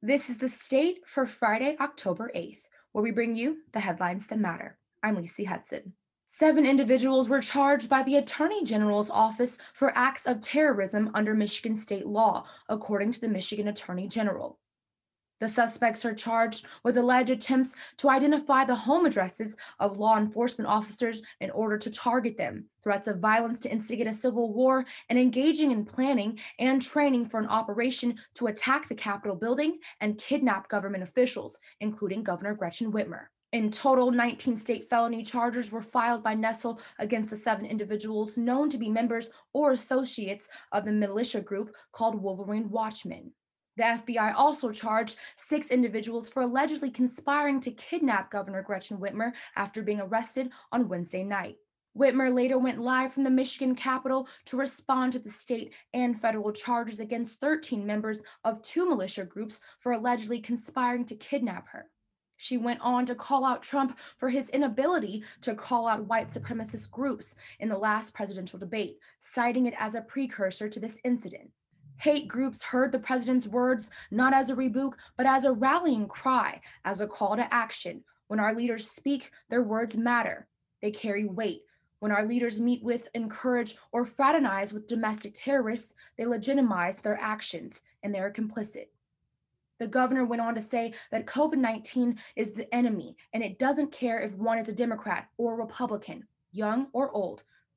This is the state for Friday, October 8th, where we bring you the headlines that matter. I'm Lacey Hudson. Seven individuals were charged by the Attorney General's office for acts of terrorism under Michigan state law, according to the Michigan Attorney General. The suspects are charged with alleged attempts to identify the home addresses of law enforcement officers in order to target them, threats of violence to instigate a civil war, and engaging in planning and training for an operation to attack the Capitol building and kidnap government officials, including Governor Gretchen Whitmer. In total, 19 state felony charges were filed by Nessel against the seven individuals known to be members or associates of the militia group called Wolverine Watchmen. The FBI also charged six individuals for allegedly conspiring to kidnap Governor Gretchen Whitmer after being arrested on Wednesday night. Whitmer later went live from the Michigan Capitol to respond to the state and federal charges against 13 members of two militia groups for allegedly conspiring to kidnap her. She went on to call out Trump for his inability to call out white supremacist groups in the last presidential debate, citing it as a precursor to this incident. Hate groups heard the president's words not as a rebuke, but as a rallying cry, as a call to action. When our leaders speak, their words matter. They carry weight. When our leaders meet with, encourage, or fraternize with domestic terrorists, they legitimize their actions and they are complicit. The governor went on to say that COVID 19 is the enemy and it doesn't care if one is a Democrat or Republican, young or old,